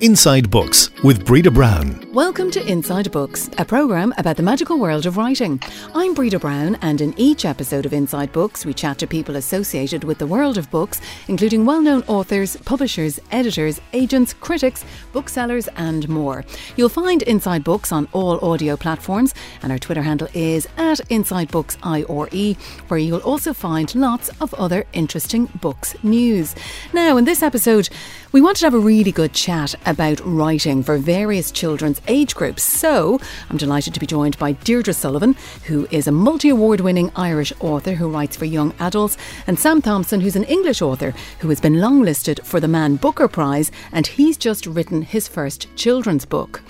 Inside Books with Breda Brown. Welcome to Inside Books, a programme about the magical world of writing. I'm Breda Brown, and in each episode of Inside Books, we chat to people associated with the world of books, including well known authors, publishers, editors, agents, critics, booksellers, and more. You'll find Inside Books on all audio platforms, and our Twitter handle is at Inside Books IRE, where you'll also find lots of other interesting books news. Now, in this episode, we wanted to have a really good chat about writing for various children's age groups. So I'm delighted to be joined by Deirdre Sullivan, who is a multi award winning Irish author who writes for young adults, and Sam Thompson, who's an English author who has been longlisted for the Man Booker Prize, and he's just written his first children's book.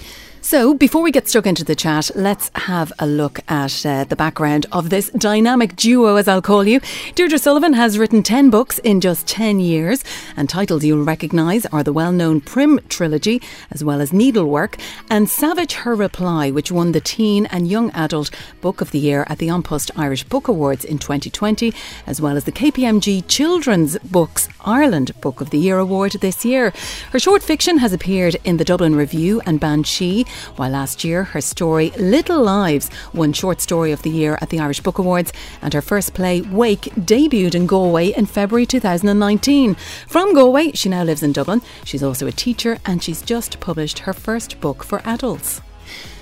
So, before we get stuck into the chat, let's have a look at uh, the background of this dynamic duo, as I'll call you. Deirdre Sullivan has written 10 books in just 10 years, and titles you'll recognise are the well known Prim trilogy, as well as Needlework, and Savage Her Reply, which won the Teen and Young Adult Book of the Year at the An Post Irish Book Awards in 2020, as well as the KPMG Children's Books Ireland Book of the Year Award this year. Her short fiction has appeared in the Dublin Review and Banshee while last year her story Little Lives won Short Story of the Year at the Irish Book Awards, and her first play Wake debuted in Galway in February 2019. From Galway, she now lives in Dublin. She's also a teacher and she's just published her first book for adults.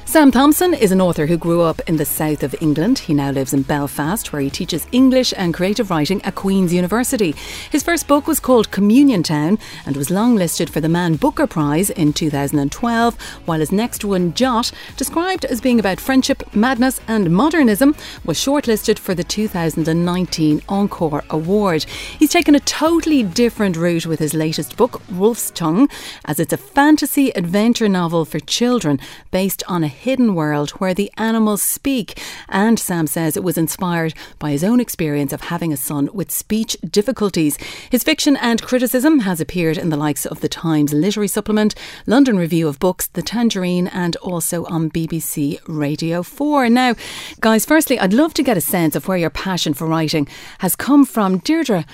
Sam Thompson is an author who grew up in the south of England. He now lives in Belfast, where he teaches English and creative writing at Queen's University. His first book was called Communion Town and was longlisted for the Man Booker Prize in 2012, while his next one, Jot, described as being about friendship, madness, and modernism, was shortlisted for the 2019 Encore Award. He's taken a totally different route with his latest book, Wolf's Tongue, as it's a fantasy adventure novel for children based on a hidden world where the animals speak. And Sam says it was inspired by his own experience of having a son with speech difficulties. His fiction and criticism has appeared in the likes of the Times Literary Supplement, London Review of Books, The Tangerine, and also on BBC Radio 4. Now, guys, firstly, I'd love to get a sense of where your passion for writing has come from. Deirdre,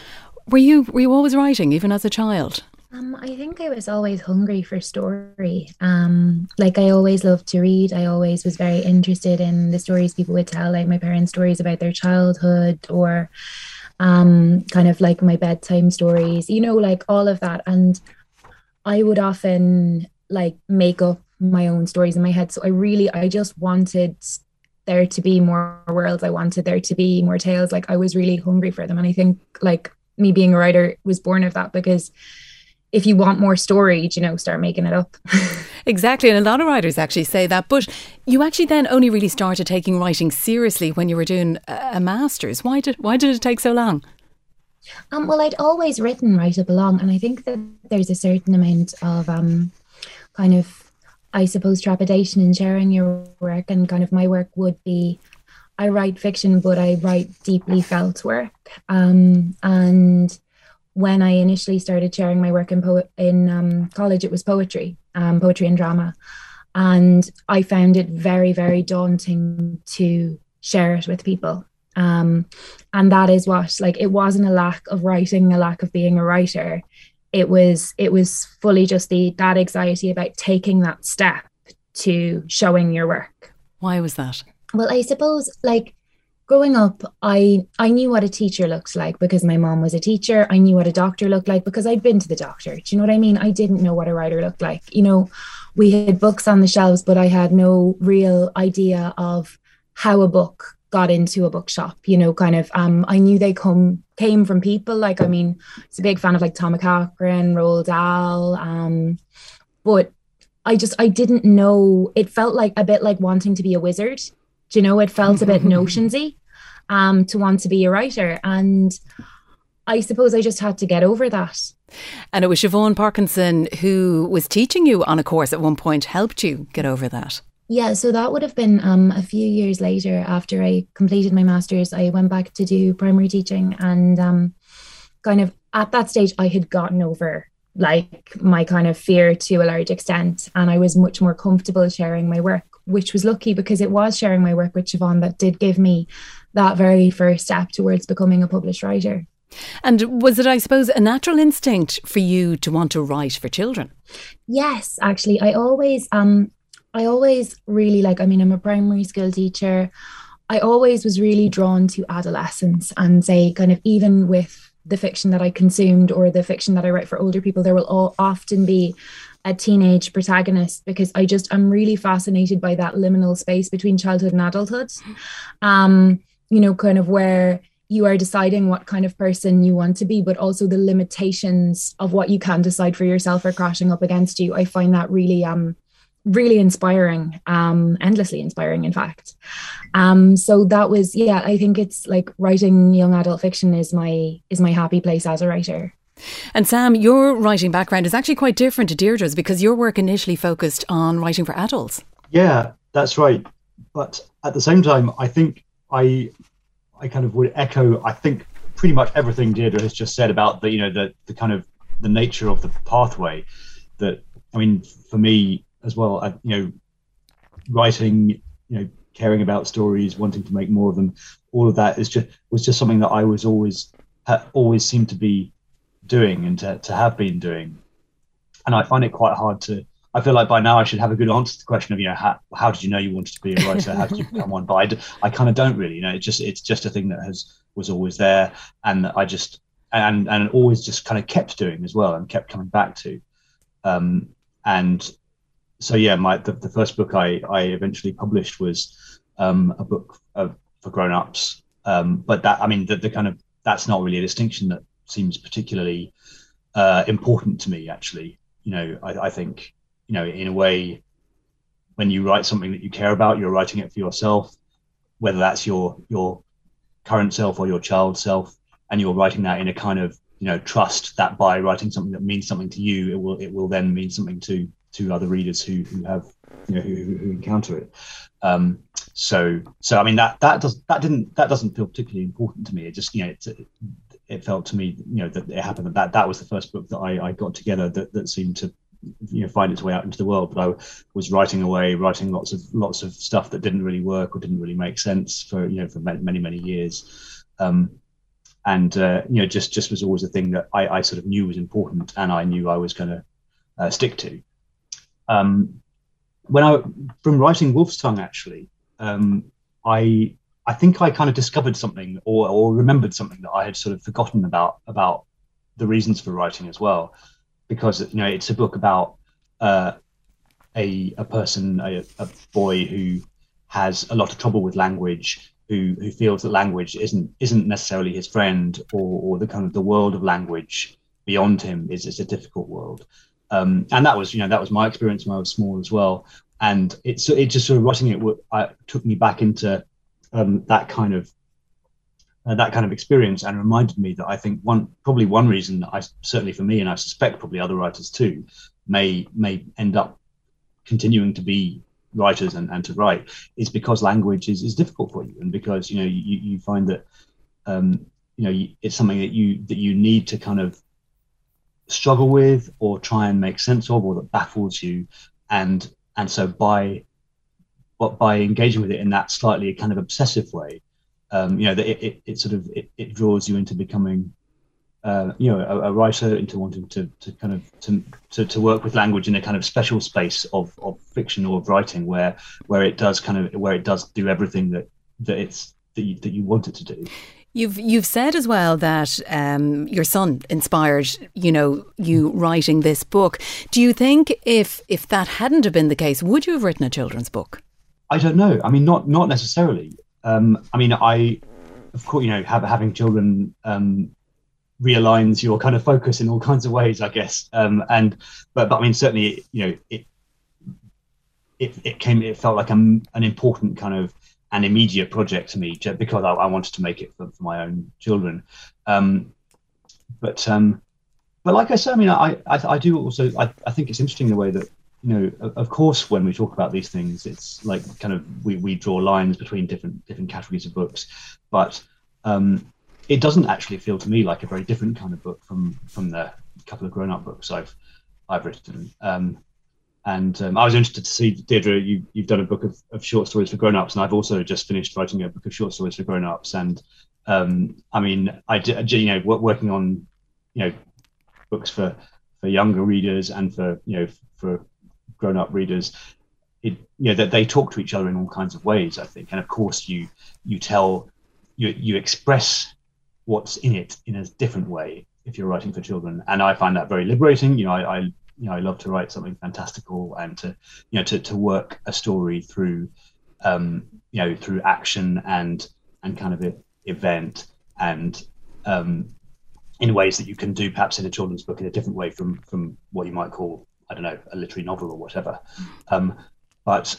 were you were you always writing, even as a child? Um, I think I was always hungry for story. Um, like I always loved to read. I always was very interested in the stories people would tell, like my parents' stories about their childhood or um, kind of like my bedtime stories, you know, like all of that. And I would often like make up my own stories in my head. So I really, I just wanted there to be more worlds. I wanted there to be more tales. Like I was really hungry for them. And I think like me being a writer was born of that because if you want more story, you know, start making it up. exactly. And a lot of writers actually say that. But you actually then only really started taking writing seriously when you were doing a master's. Why did why did it take so long? Um, well, I'd always written right up along, and I think that there's a certain amount of um, kind of, I suppose, trepidation in sharing your work, and kind of my work would be, I write fiction, but I write deeply felt work, um, and when I initially started sharing my work in po- in um, college, it was poetry, um, poetry and drama, and I found it very, very daunting to share it with people. Um, and that is what, like, it wasn't a lack of writing, a lack of being a writer. It was, it was fully just the that anxiety about taking that step to showing your work. Why was that? Well, I suppose, like, growing up i i knew what a teacher looks like because my mom was a teacher. I knew what a doctor looked like because i'd been to the doctor. Do you know what i mean? I didn't know what a writer looked like. You know we had books on the shelves but i had no real idea of how a book got into a bookshop you know kind of um i knew they come came from people. Like i mean it's a big fan of like Tom Cochrane Roald Dahl um but i just i didn't know. It felt like a bit like wanting to be a wizard. Do you know, it felt a bit notionsy um, to want to be a writer. And I suppose I just had to get over that. And it was Siobhan Parkinson who was teaching you on a course at one point, helped you get over that. Yeah, so that would have been um, a few years later after I completed my master's. I went back to do primary teaching, and um, kind of at that stage, I had gotten over like my kind of fear to a large extent, and I was much more comfortable sharing my work which was lucky because it was sharing my work with Siobhan that did give me that very first step towards becoming a published writer. And was it, I suppose, a natural instinct for you to want to write for children? Yes, actually, I always, um, I always really like. I mean, I'm a primary school teacher. I always was really drawn to adolescence and say, kind of, even with the fiction that I consumed or the fiction that I write for older people, there will all often be a teenage protagonist because I just I'm really fascinated by that liminal space between childhood and adulthood. Um, you know, kind of where you are deciding what kind of person you want to be, but also the limitations of what you can decide for yourself are crashing up against you. I find that really um really inspiring, um, endlessly inspiring, in fact. Um, so that was yeah, I think it's like writing young adult fiction is my is my happy place as a writer. And Sam, your writing background is actually quite different to Deirdre's because your work initially focused on writing for adults. Yeah, that's right. But at the same time, I think I I kind of would echo I think pretty much everything Deirdre has just said about the you know the the kind of the nature of the pathway that I mean for me as well I, you know writing you know caring about stories wanting to make more of them all of that is just was just something that I was always always seemed to be doing and to, to have been doing. And I find it quite hard to. I feel like by now I should have a good answer to the question of you know how, how did you know you wanted to be a writer? How did you become one? But I, I kind of don't really. You know, it's just it's just a thing that has was always there, and I just and and always just kind of kept doing as well, and kept coming back to. Um, and so yeah, my the, the first book I I eventually published was um, a book of, for grown ups. Um, but that I mean the, the kind of that's not really a distinction that seems particularly uh, important to me. Actually, you know, I, I think you know in a way when you write something that you care about, you're writing it for yourself, whether that's your your current self or your child self, and you're writing that in a kind of you know trust that by writing something that means something to you, it will it will then mean something to to other readers who who have you know who, who encounter it. Um, so so I mean that that does that didn't that doesn't feel particularly important to me. It just you know it's, it felt to me, you know, that it happened that, that was the first book that I, I got together that, that seemed to, you know, find its way out into the world. But I was writing away, writing lots of lots of stuff that didn't really work or didn't really make sense for you know for many many years. Um, and uh, you know, just just was always a thing that I, I sort of knew was important, and I knew I was going to uh, stick to. Um, when I from writing Wolf's Tongue, actually, um, I I think I kind of discovered something or, or remembered something that I had sort of forgotten about about the reasons for writing as well, because you know it's a book about uh, a a person, a, a boy who has a lot of trouble with language, who who feels that language isn't isn't necessarily his friend, or or the kind of the world of language beyond him is is a difficult world. Um, and that was you know that was my experience when I was small as well. And it's it just sort of writing it I, took me back into um, that kind of uh, that kind of experience and reminded me that I think one probably one reason that I certainly for me and I suspect probably other writers too may may end up continuing to be writers and, and to write is because language is, is difficult for you and because you know you, you find that um, you know it's something that you that you need to kind of struggle with or try and make sense of or that baffles you. And and so by but by engaging with it in that slightly kind of obsessive way, um, you know, that it, it, it, sort of it, it, draws you into becoming, uh, you know, a, a, writer, into wanting to, to kind of to, to, to, work with language in a kind of special space of, of fiction or of writing, where where it does kind of where it does do everything that that it's that you, that you want it to do. You've you've said as well that um, your son inspired you know you writing this book. Do you think if if that hadn't have been the case, would you have written a children's book? I don't know. I mean, not not necessarily. Um, I mean, I, of course, you know, have, having children um, realigns your kind of focus in all kinds of ways, I guess. Um, and but but I mean, certainly, you know, it it, it came. It felt like a, an important kind of an immediate project to me, because I, I wanted to make it for, for my own children. Um, but um, but like I said, I mean, I I, I do also I, I think it's interesting the way that you know, of course, when we talk about these things, it's like kind of we, we draw lines between different different categories of books, but um, it doesn't actually feel to me like a very different kind of book from from the couple of grown up books I've I've written. Um, and um, I was interested to see Deirdre, you you've done a book of, of short stories for grown ups, and I've also just finished writing a book of short stories for grown ups, and Um, I mean, I you know, working on, you know, books for for younger readers and for you know for grown up readers. It, you know that they talk to each other in all kinds of ways. I think, and of course, you you tell you you express what's in it in a different way if you're writing for children, and I find that very liberating. You know, I, I you know I love to write something fantastical and to you know to to work a story through um, you know through action and and kind of event and um, in ways that you can do perhaps in a children's book in a different way from from what you might call I don't know a literary novel or whatever. Um, but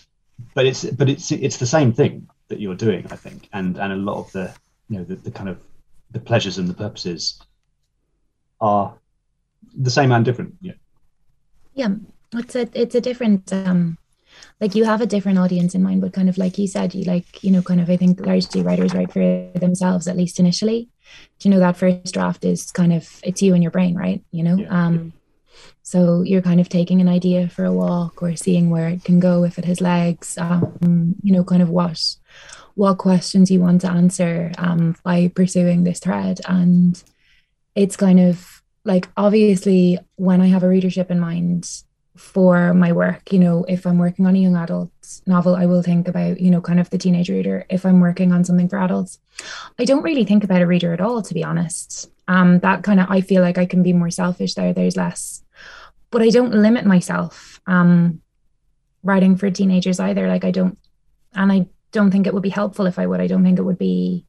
but it's but it's it's the same thing that you're doing I think and and a lot of the you know the, the kind of the pleasures and the purposes are the same and different. Yeah. Yeah, it's a it's a different um like you have a different audience in mind, but kind of like you said, you like, you know, kind of I think largely writers write for themselves, at least initially. Do you know that first draft is kind of it's you and your brain, right? You know? Yeah, um yeah. So you're kind of taking an idea for a walk or seeing where it can go if it has legs, um, you know, kind of what what questions you want to answer um by pursuing this thread. And it's kind of like obviously when I have a readership in mind, for my work you know if i'm working on a young adult novel i will think about you know kind of the teenage reader. If i'm working on something for adults i don't really think about a reader at all to be honest. Um that kind of i feel like i can be more selfish there. There's less but i don't limit myself um writing for teenagers either like i don't and i don't think it would be helpful if i would i don't think it would be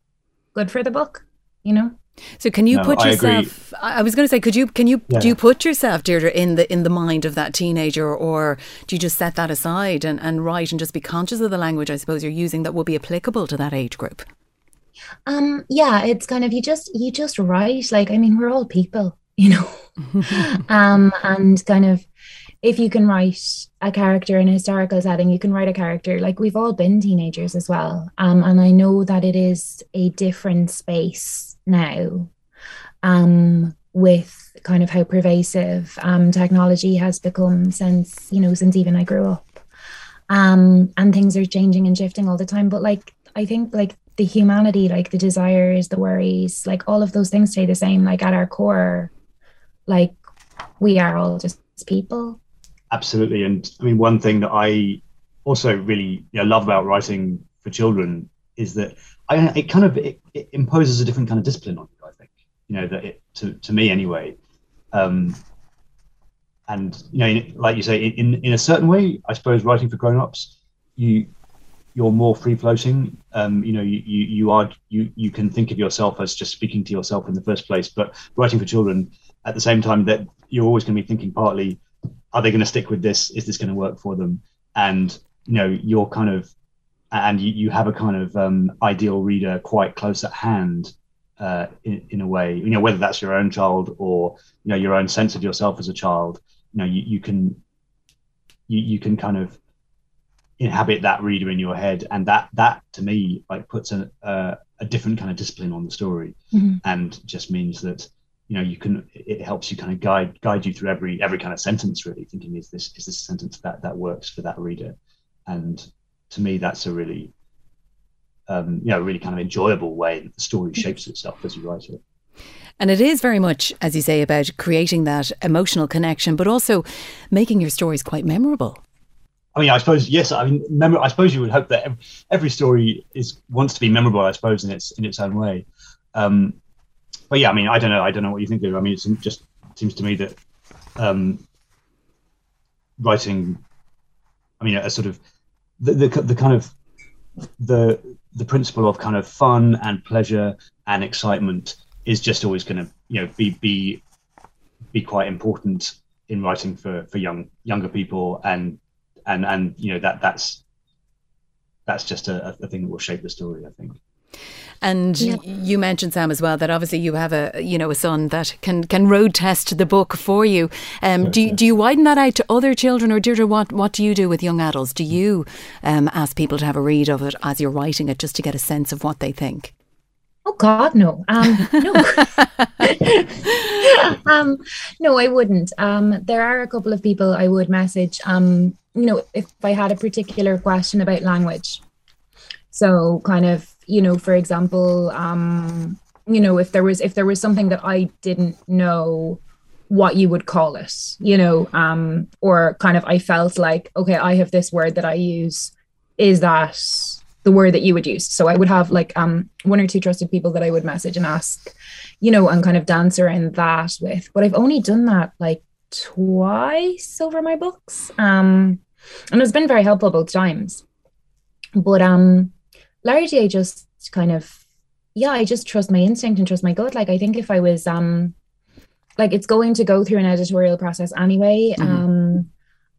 good for the book you know so can you no, put yourself? I, I, was going to say, could you can you yeah. do you put yourself, Deirdre, in the in the mind of that teenager, or do you just set that aside and, and write and just be conscious of the language? I suppose you're using that will be applicable to that age group. Um. Yeah, it's kind of you just you just write. Like I mean, we're all people, you know. um. And kind of if you can write a character in a historical setting, you can write a character like we've all been teenagers as well. Um. And I know that it is a different space now um, with kind of how pervasive um, technology has become since you know since even I grew up um, and things are changing and shifting all the time but like I think like the humanity like the desires the worries like all of those things stay the same like at our core like we are all just people absolutely and I mean one thing that I also really you know, love about writing for children is that I, it kind of it, it, imposes a different kind of discipline on you. I think you know that it to, to me anyway. Um, and you know, like you say, in in a certain way, I suppose writing for grown-ups, you you're more free floating. Um, you know, you, you you are you you can think of yourself as just speaking to yourself in the first place. But writing for children, at the same time, that you're always going to be thinking partly, are they going to stick with this? Is this going to work for them? And you know, you're kind of and you, you have a kind of um, ideal reader quite close at hand uh, in, in a way you know whether that's your own child or you know your own sense of yourself as a child you know you, you can you, you can kind of inhabit that reader in your head and that that to me like puts a, a, a different kind of discipline on the story mm-hmm. and just means that you know you can it helps you kind of guide guide you through every every kind of sentence really thinking is this is this sentence that that works for that reader and to me, that's a really, um, you know, really kind of enjoyable way that the story shapes itself as you write it. And it is very much, as you say, about creating that emotional connection, but also making your stories quite memorable. I mean, I suppose yes. I mean, mem- I suppose you would hope that every, every, story is wants to be memorable. I suppose in its in its own way. Um, but yeah, I mean, I don't know. I don't know what you think. Of. I mean, it just seems to me that um, writing. I mean, a sort of the, the, the kind of the the principle of kind of fun and pleasure and excitement is just always going to you know be be be quite important in writing for for young younger people and and and you know that that's that's just a, a thing that will shape the story i think and yeah. you mentioned Sam as well that obviously you have a you know a son that can can road test the book for you. Um, do do you widen that out to other children, or Deirdre, what what do you do with young adults? Do you um, ask people to have a read of it as you're writing it, just to get a sense of what they think? Oh God, no, um, no, um, no, I wouldn't. Um, there are a couple of people I would message. Um, you know, if I had a particular question about language, so kind of you know, for example, um, you know, if there was if there was something that I didn't know what you would call it, you know, um, or kind of I felt like, okay, I have this word that I use. Is that the word that you would use? So I would have like um one or two trusted people that I would message and ask, you know, and kind of dance around that with. But I've only done that like twice over my books. Um and it's been very helpful both times. But um largely I just kind of yeah, I just trust my instinct and trust my gut. Like I think if I was um like it's going to go through an editorial process anyway. Mm-hmm. Um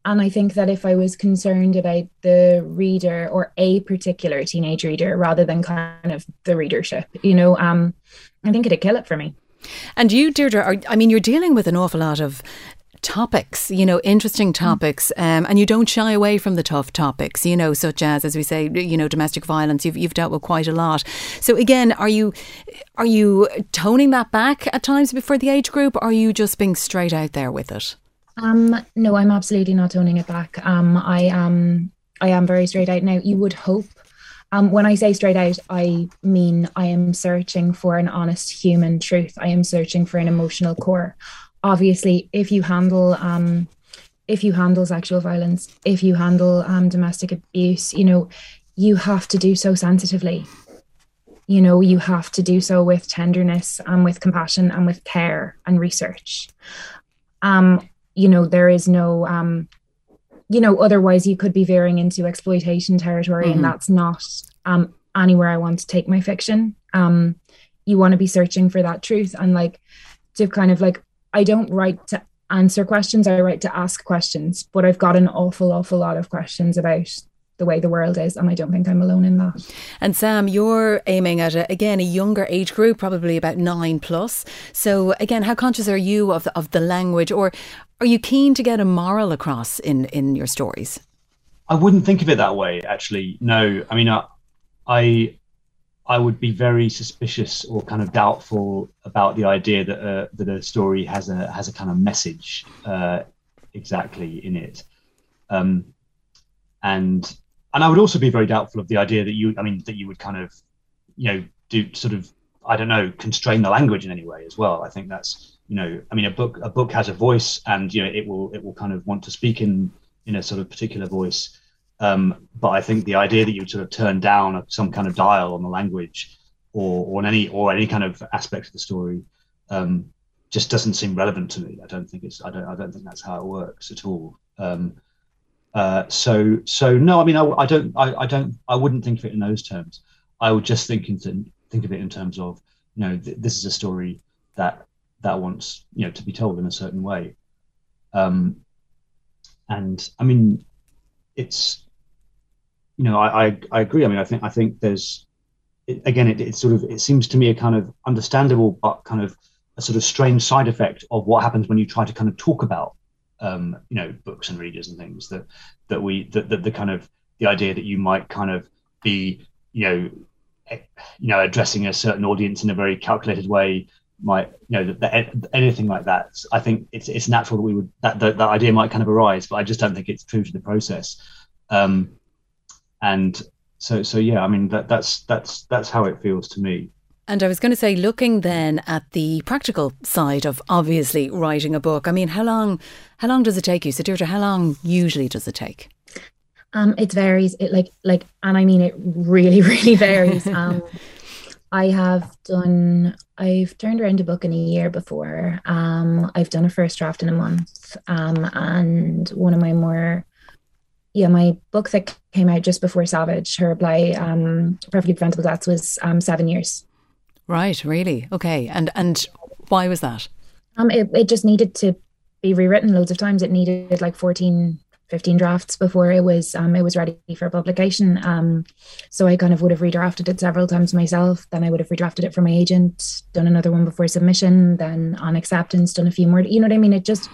and I think that if I was concerned about the reader or a particular teenage reader rather than kind of the readership, you know, um, I think it'd kill it for me. And you, Deirdre, are, I mean, you're dealing with an awful lot of topics, you know, interesting mm. topics, um, and you don't shy away from the tough topics, you know, such as, as we say, you know, domestic violence. You've you've dealt with quite a lot. So again, are you are you toning that back at times before the age group? Or are you just being straight out there with it? Um, no, I'm absolutely not toning it back. Um, I am I am very straight out now. You would hope. Um, when I say straight out, I mean I am searching for an honest human truth. I am searching for an emotional core obviously if you handle um if you handle sexual violence if you handle um domestic abuse you know you have to do so sensitively. You know you have to do so with tenderness and with compassion and with care and research. Um you know there is no um you know otherwise you could be veering into exploitation territory mm-hmm. and that's not um anywhere i want to take my fiction. Um you want to be searching for that truth and like to kind of like I don't write to answer questions, I write to ask questions, but I've got an awful, awful lot of questions about the way the world is and I don't think I'm alone in that. And Sam, you're aiming at a, again a younger age group, probably about 9 plus. So again, how conscious are you of the, of the language or are you keen to get a moral across in in your stories? I wouldn't think of it that way actually. No. I mean I I I would be very suspicious or kind of doubtful about the idea that that a story has a has a kind of message uh, exactly in it, um, and and I would also be very doubtful of the idea that you I mean that you would kind of you know do sort of I don't know constrain the language in any way as well. I think that's you know I mean a book a book has a voice and you know it will it will kind of want to speak in in a sort of particular voice um, but I think the idea that you would sort of turn down some kind of dial on the language or, or on any or any kind of aspect of the story um, just doesn't seem relevant to me. I don't think it's I don't I don't think that's how it works at all. Um, uh, so so no, I mean I, I don't I, I, don't I wouldn't think of it in those terms. I would just think into think of it in terms of you know th- this is a story that that wants you know to be told in a certain way. Um, and I mean it's you know, I, I, I agree. I mean, I think I think there's it, again, it, it's sort of it seems to me a kind of understandable but kind of a sort of strange side effect of what happens when you try to kind of talk about um, you know books and readers and things that that we that, that the kind of the idea that you might kind of be you know eh, you know addressing a certain audience in a very calculated way might you know that, anything like that i think it's it's natural that we would that, that that idea might kind of arise but i just don't think it's true to the process um and so so yeah i mean that that's that's that's how it feels to me and I was going to say, looking then at the practical side of obviously writing a book. I mean, how long, how long does it take you? So, Deirdre, how long usually does it take? Um, it varies. It like like, and I mean, it really, really varies. um, I have done. I've turned around a book in a year before. Um, I've done a first draft in a month. Um, and one of my more yeah, my book that came out just before Savage, Her Reply, um, Perfectly Preventable Deaths, was um, seven years. Right, really? Okay. And and why was that? Um, it, it just needed to be rewritten loads of times. It needed like 14, 15 drafts before it was um it was ready for publication. Um, so I kind of would have redrafted it several times myself. Then I would have redrafted it for my agent, done another one before submission, then on acceptance, done a few more. You know what I mean? It just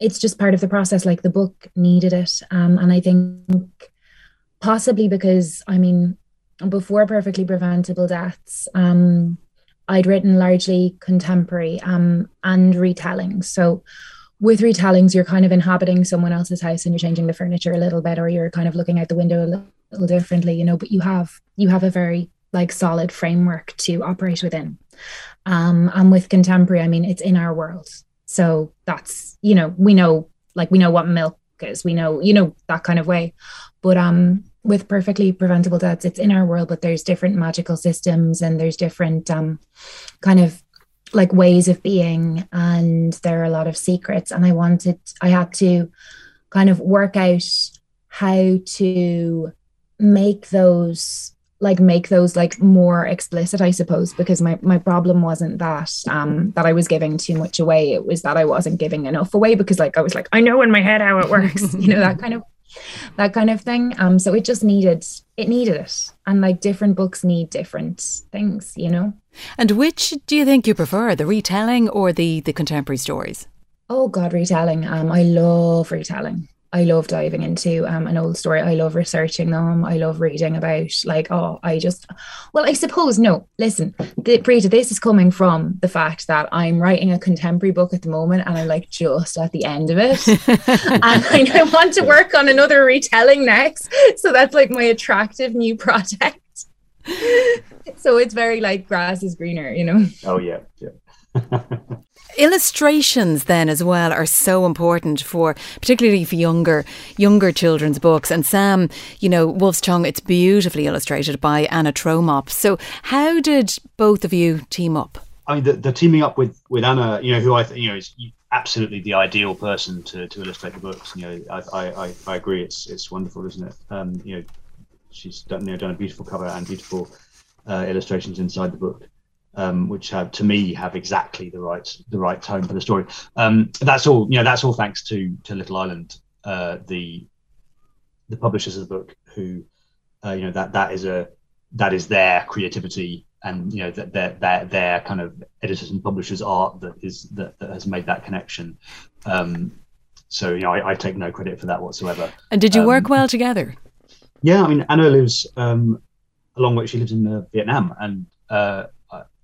it's just part of the process. Like the book needed it. Um, and I think possibly because, I mean, before Perfectly Preventable Deaths, um, I'd written largely contemporary um, and retellings. So with retellings, you're kind of inhabiting someone else's house and you're changing the furniture a little bit, or you're kind of looking out the window a little, little differently, you know. But you have you have a very like solid framework to operate within. Um, and with contemporary, I mean, it's in our world. So that's, you know, we know, like, we know what milk is, we know, you know, that kind of way. But um, with perfectly preventable deaths, it's in our world, but there's different magical systems and there's different um, kind of like ways of being. And there are a lot of secrets. And I wanted, I had to kind of work out how to make those like make those like more explicit i suppose because my my problem wasn't that um that i was giving too much away. It was that i wasn't giving enough away because like i was like i know in my head how it works you know that kind of that kind of thing. Um so it just needed it needed it. And like different books need different things you know? And which do you think you prefer the retelling or the the contemporary stories? Oh god retelling. Um i love retelling I love diving into um, an old story. I love researching them. I love reading about like, oh, I just, well, I suppose, no, listen, the, Breda, this is coming from the fact that I'm writing a contemporary book at the moment and I'm like just at the end of it. and I want to work on another retelling next. So that's like my attractive new project. so it's very like grass is greener, you know? Oh, yeah. Yeah. illustrations then as well are so important for particularly for younger younger children's books. And sam you know wolf's tongue it's beautifully illustrated by anna tromop so how did both of you team up? I mean the, the teaming up with with anna you know who i th- you know is absolutely the ideal person to, to illustrate the books. You know I, I i agree it's it's wonderful isn't it? Um you know she's done you know done a beautiful cover and beautiful uh, illustrations inside the book um, which have to me have exactly the right the right tone for the story. Um, that's all you know. That's all thanks to to Little Island, uh, the the publishers of the book, who uh, you know that that is a that is their creativity and you know that their their their kind of editors and publishers art that is that, that has made that connection. Um, so you know, I, I, take no credit for that whatsoever. And did you work um, well together? Yeah, I mean, Anna lives um, along which she lives in uh, Vietnam, and uh,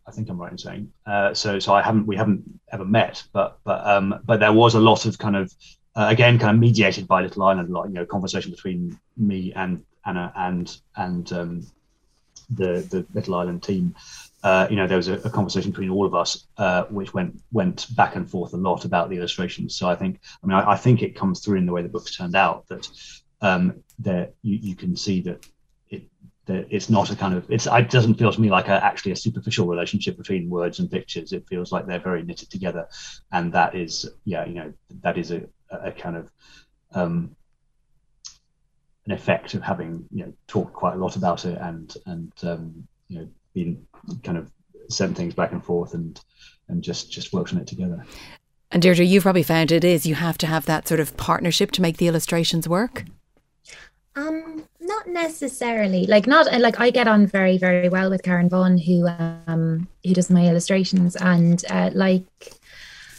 I think I'm right in saying. Uh, so so I haven't we haven't ever met, but but um, but there was a lot of kind of uh, again kind of mediated by Little Island, lot you know conversation between me and Anna and and um, the the Little Island team. Uh, you know, there was a, a, conversation between all of us, uh, which went went back and forth a lot about the illustrations. So I think, I mean, I, I think it comes through in the way the books turned out that um, you, you can see that that it's not a kind of it's it doesn't feel to me like a, actually a superficial relationship between words and pictures. It feels like they're very knitted together. And that is yeah you know that is a, a kind of um, an effect of having you know talked quite a lot about it and and um, you know been kind of sent things back and forth and and just just worked on it together. And Deirdre you've probably found it is you have to have that sort of partnership to make the illustrations work? Um, not necessarily. Like not like I get on very very well with Karen Vaughan, who um who does my illustrations, and uh, like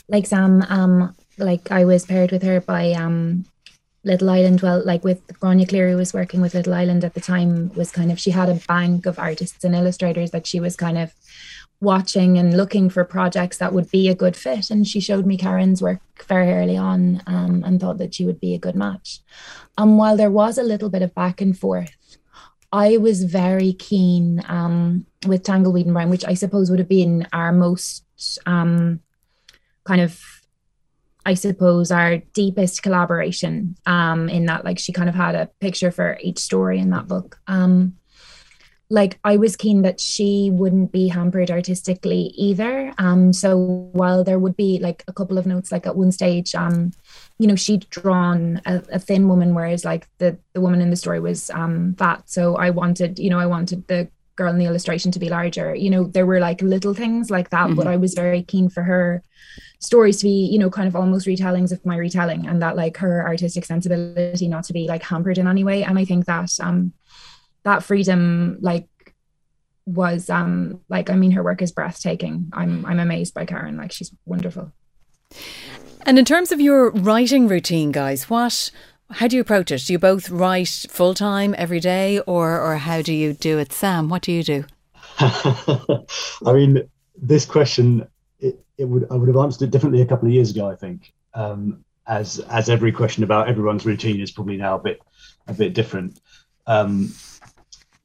like Sam, um, like I was paired with her by um Little Island. Well, like with Gráinne Clear was working with Little Island at the time. Was kind of she had a bank of artists and illustrators that she was kind of watching and looking for projects that would be a good fit. And she showed me Karen's work very early on um, and thought that she would be a good match. And while there was a little bit of back and forth, I was very keen um, with Tangleweed and Brine, which I suppose would have been our most um, kind of, I suppose, our deepest collaboration um, in that, like, she kind of had a picture for each story in that book. Um, like I was keen that she wouldn't be hampered artistically either. Um, so while there would be like a couple of notes, like at one stage, um, you know, she'd drawn a, a thin woman, whereas like the the woman in the story was um fat. So I wanted, you know, I wanted the girl in the illustration to be larger. You know, there were like little things like that, mm-hmm. but I was very keen for her stories to be, you know, kind of almost retellings of my retelling and that like her artistic sensibility not to be like hampered in any way. And I think that um that freedom like was um like I mean her work is breathtaking. I'm I'm amazed by Karen. Like she's wonderful. And in terms of your writing routine, guys, what how do you approach it? Do you both write full time every day or or how do you do it? Sam, what do you do? I mean, this question it, it would I would have answered it differently a couple of years ago, I think. Um, as as every question about everyone's routine is probably now a bit a bit different. Um,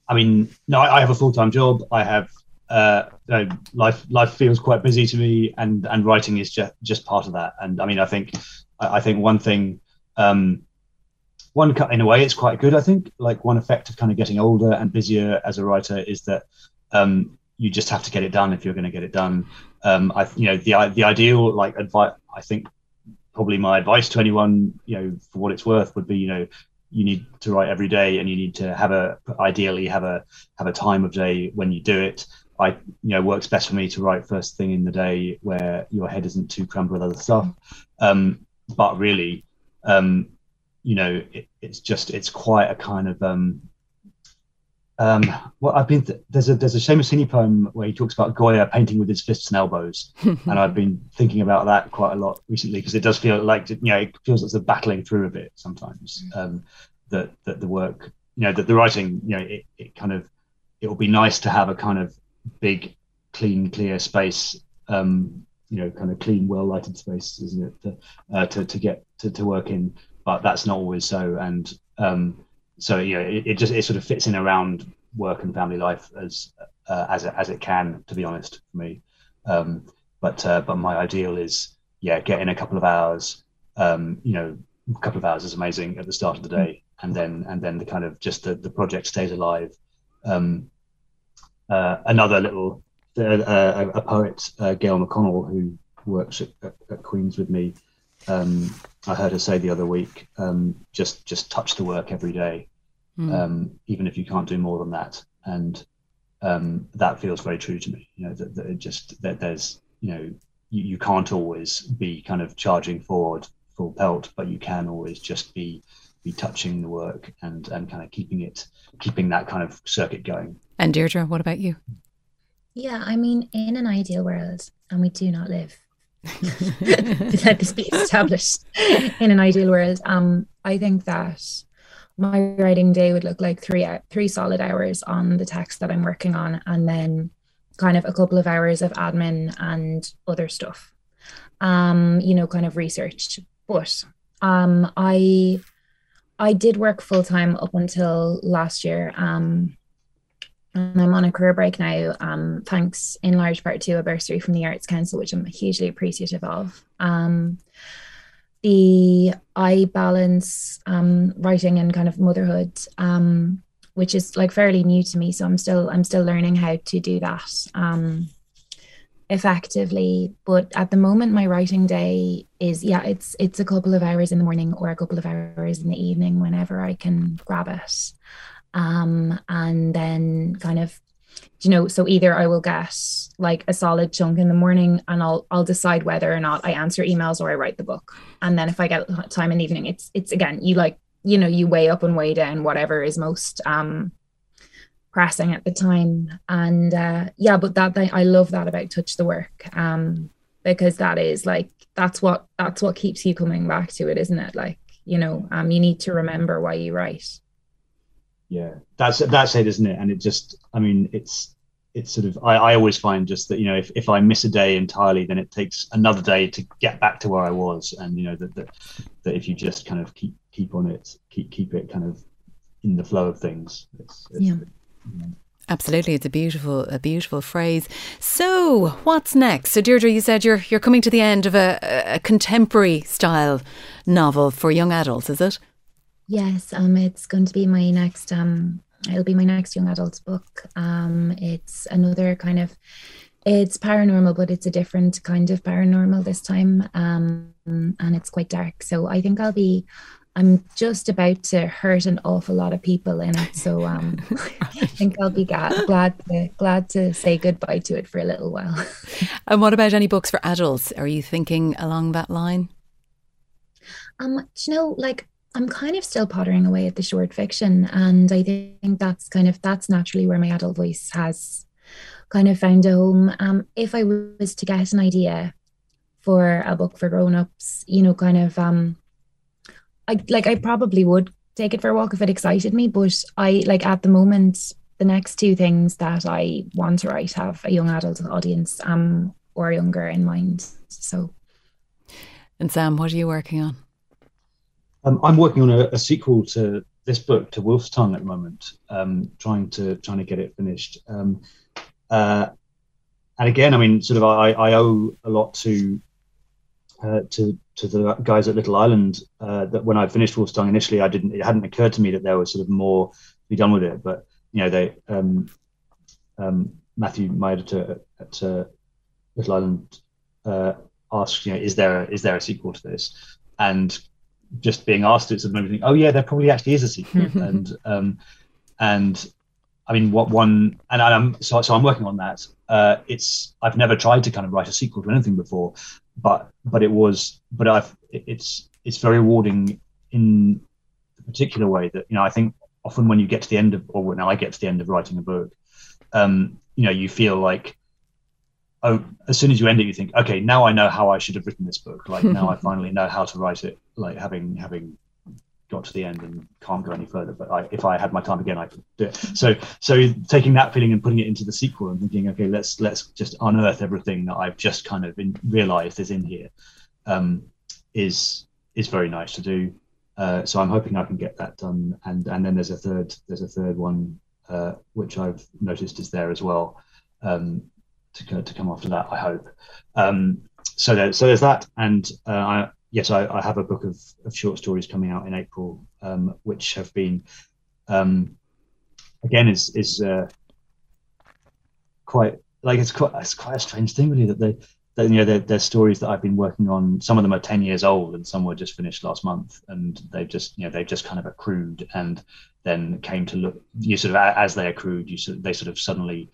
I mean, no, I, have a full time job. I have uh, life life feels quite busy to me, and and writing is just just part of that. And I mean, I think I, I think one thing. Um, one in a way it's quite good i think like one effect of kind of getting older and busier as a writer is that um, you just have to get it done if you're going to get it done um, i you know the the ideal like advice i think probably my advice to anyone you know for what it's worth would be you know you need to write every day and you need to have a ideally have a have a time of day when you do it. I you know works best for me to write first thing in the day where your head isn't too crammed with other stuff. Um, but really um, you know it, it's just it's quite a kind of um um well i've been th- there's a there's a Seamus Heaney poem where he talks about goya painting with his fists and elbows and i've been thinking about that quite a lot recently because it does feel like you know it feels like they're battling through a bit sometimes um that that the work you know that the writing you know it, it kind of it will be nice to have a kind of big clean clear space um you know kind of clean well lighted space isn't it to, uh, to to get to, to work in but that's not always so. And um, so you know, it, it, just it sort of fits in around work and family life as uh, as it, as it can, to be honest, for me. Um, but uh, but my ideal is yeah, get in a couple of hours. Um, you know, a couple of hours is amazing at the start of the day, and then and then the kind of just the, the project stays alive. Um, uh, another little uh, uh, a poet, uh, Gail McConnell, who works at, at, at Queen's with me, um, I heard her say the other week, um, just just touch the work every day, mm. um, even if you can't do more than that. And um, that feels very true to me. You know that, that it just that there's you know you, you can't always be kind of charging forward full pelt, but you can always just be be touching the work and and kind of keeping it keeping that kind of circuit going. And Deirdre, what about you? Yeah, I mean, in an ideal world, and we do not live let this be established in an ideal world. Um, I think that my writing day would look like three three solid hours on the text that I'm working on, and then kind of a couple of hours of admin and other stuff. Um, you know, kind of research. But um, I I did work full time up until last year. Um, and I'm on a career break now, um, thanks in large part to a bursary from the Arts Council, which I'm hugely appreciative of. Um, the I balance um, writing and kind of motherhood, um, which is like fairly new to me. So I'm still I'm still learning how to do that um, effectively. But at the moment, my writing day is yeah, it's it's a couple of hours in the morning or a couple of hours in the evening whenever I can grab it um, and then kind of you know so either i will get like a solid chunk in the morning and i'll i'll decide whether or not i answer emails or i write the book. And then if i get time in the evening it's it's again you like you know you weigh up and weigh down whatever is most um pressing at the time. And uh yeah but that thing i love that about touch the work um because that is like that's what that's what keeps you coming back to it isn't it? Like you know um you need to remember why you write yeah. That's that's it isn't it? And it just i mean it's it's sort of I, I always find just that you know if, if i miss a day entirely then it takes another day to get back to where i was. And you know that that, that if you just kind of keep keep on it keep keep it kind of in the flow of things it's, it's, yeah. Absolutely, it's a beautiful, a beautiful phrase. So, what's next? So, Deirdre, you said you're you're coming to the end of a, a contemporary style novel for young adults, is it? Yes, um, it's going to be my next um, it'll be my next young adults book. Um, it's another kind of it's paranormal, but it's a different kind of paranormal this time. Um, and it's quite dark. So I think I'll be I'm just about to hurt an awful lot of people in it. So um, I think I'll be glad, glad to glad to say goodbye to it for a little while. and what about any books for adults? Are you thinking along that line? Um, you know, like I'm kind of still pottering away at the short fiction. And I think that's kind of that's naturally where my adult voice has kind of found a home. Um, if I was to get an idea for a book for grown-ups, you know, kind of um I like I probably would take it for a walk if it excited me. But I like at the moment, the next two things that I want to write have a young adult audience um or younger in mind. So and Sam, what are you working on? Um, I'm working on a, a, sequel to this book to Wolf's Tongue at the moment, um, trying to trying to get it finished. Um, uh, and again, I mean, sort of, I, I owe a lot to uh, to to the guys at Little Island. Uh, that when I finished Wolf's Tongue initially, I didn't. It hadn't occurred to me that there was sort of more to be done with it. But you know, they um, um, Matthew, my editor at uh, Little Island, uh, asked, you know, is there a, is there a sequel to this? And just being asked it made think, oh yeah, there probably actually is a sequel, and um, and I mean, what one and I'm so so I'm working on that. Uh, it's I've never tried to kind of write a sequel to anything before, but but it was but I've it's it's very rewarding in the particular way that you know I think often when you get to the end of or when I get to the end of writing a book, um, you know you feel like oh, as soon as you end it, you think, okay, now I know how I should have written this book. Like now I finally know how to write it. Like having having got to the end and can't go any further. But I, if I had my time again, I could do it. So so taking that feeling and putting it into the sequel and thinking, okay, let's let's just unearth everything that I've just kind of in, realized is in here, um, is is very nice to do. Uh, so I'm hoping I can get that done. And and then there's a third there's a third one uh, which I've noticed is there as well. Um, to, to come after that, I hope. Um, so there, so there's that, and uh, I, yes, I, I, have a book of, of short stories coming out in April, um, which have been, um, again, is is uh, quite like it's quite it's quite a strange thing really that they you know they're, they're, stories that I've been working on. Some of them are ten years old, and some were just finished last month, and they've just you know they've just kind of accrued and then came to look you sort of as they accrued, you sort of, they sort of suddenly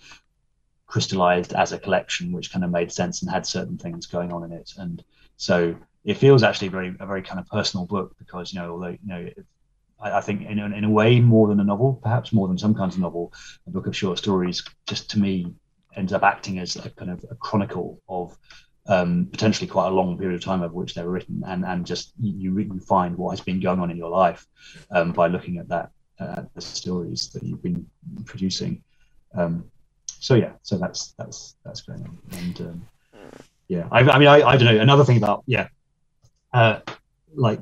crystallized as a collection, which kind of made sense and had certain things going on in it. And so it feels actually very a very kind of personal book because you know although you know it, I, I, think in, in a way more than a novel, perhaps more than some kinds of novel, a book of short stories just to me ends up acting as a kind of a chronicle of um, potentially quite a long period of time over which they were written, and and just you you find what has been going on in your life um, by looking at that uh, the stories that you've been producing. Um, so yeah, so that's that's that's going on, and um, yeah, I, I mean, I, I, don't know. Another thing about yeah, uh, like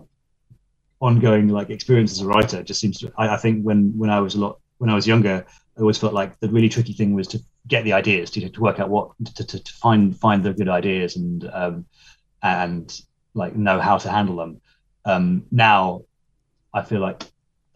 ongoing like experience as a writer just seems to. I, I think when when I was a lot when I was younger, I always felt like the really tricky thing was to get the ideas to, to work out what to, to, to find find the good ideas and um, and like know how to handle them. Um, now, I feel like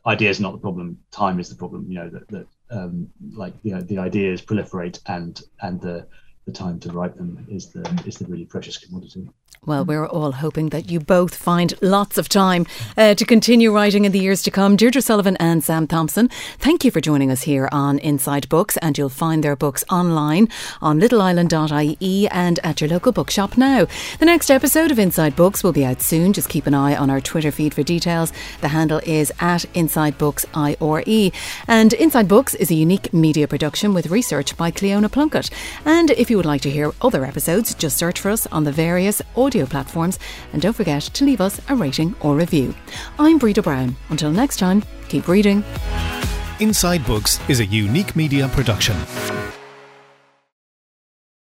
ideas are not the problem. Time is the problem. You know that, that um, like you know the ideas proliferate and and the the time to write them is the is the really precious commodity. Well, we're all hoping that you both find lots of time uh, to continue writing in the years to come. Deirdre Sullivan and Sam Thompson, thank you for joining us here on Inside Books, and you'll find their books online on littleisland.ie and at your local bookshop now. The next episode of Inside Books will be out soon. Just keep an eye on our Twitter feed for details. The handle is at Inside Books IRE. And Inside Books is a unique media production with research by Cleona Plunkett. And if you would like to hear other episodes, just search for us on the various audio platforms and don't forget to leave us a rating or review. I'm Breda Brown. Until next time, keep reading. Inside Books is a unique media production.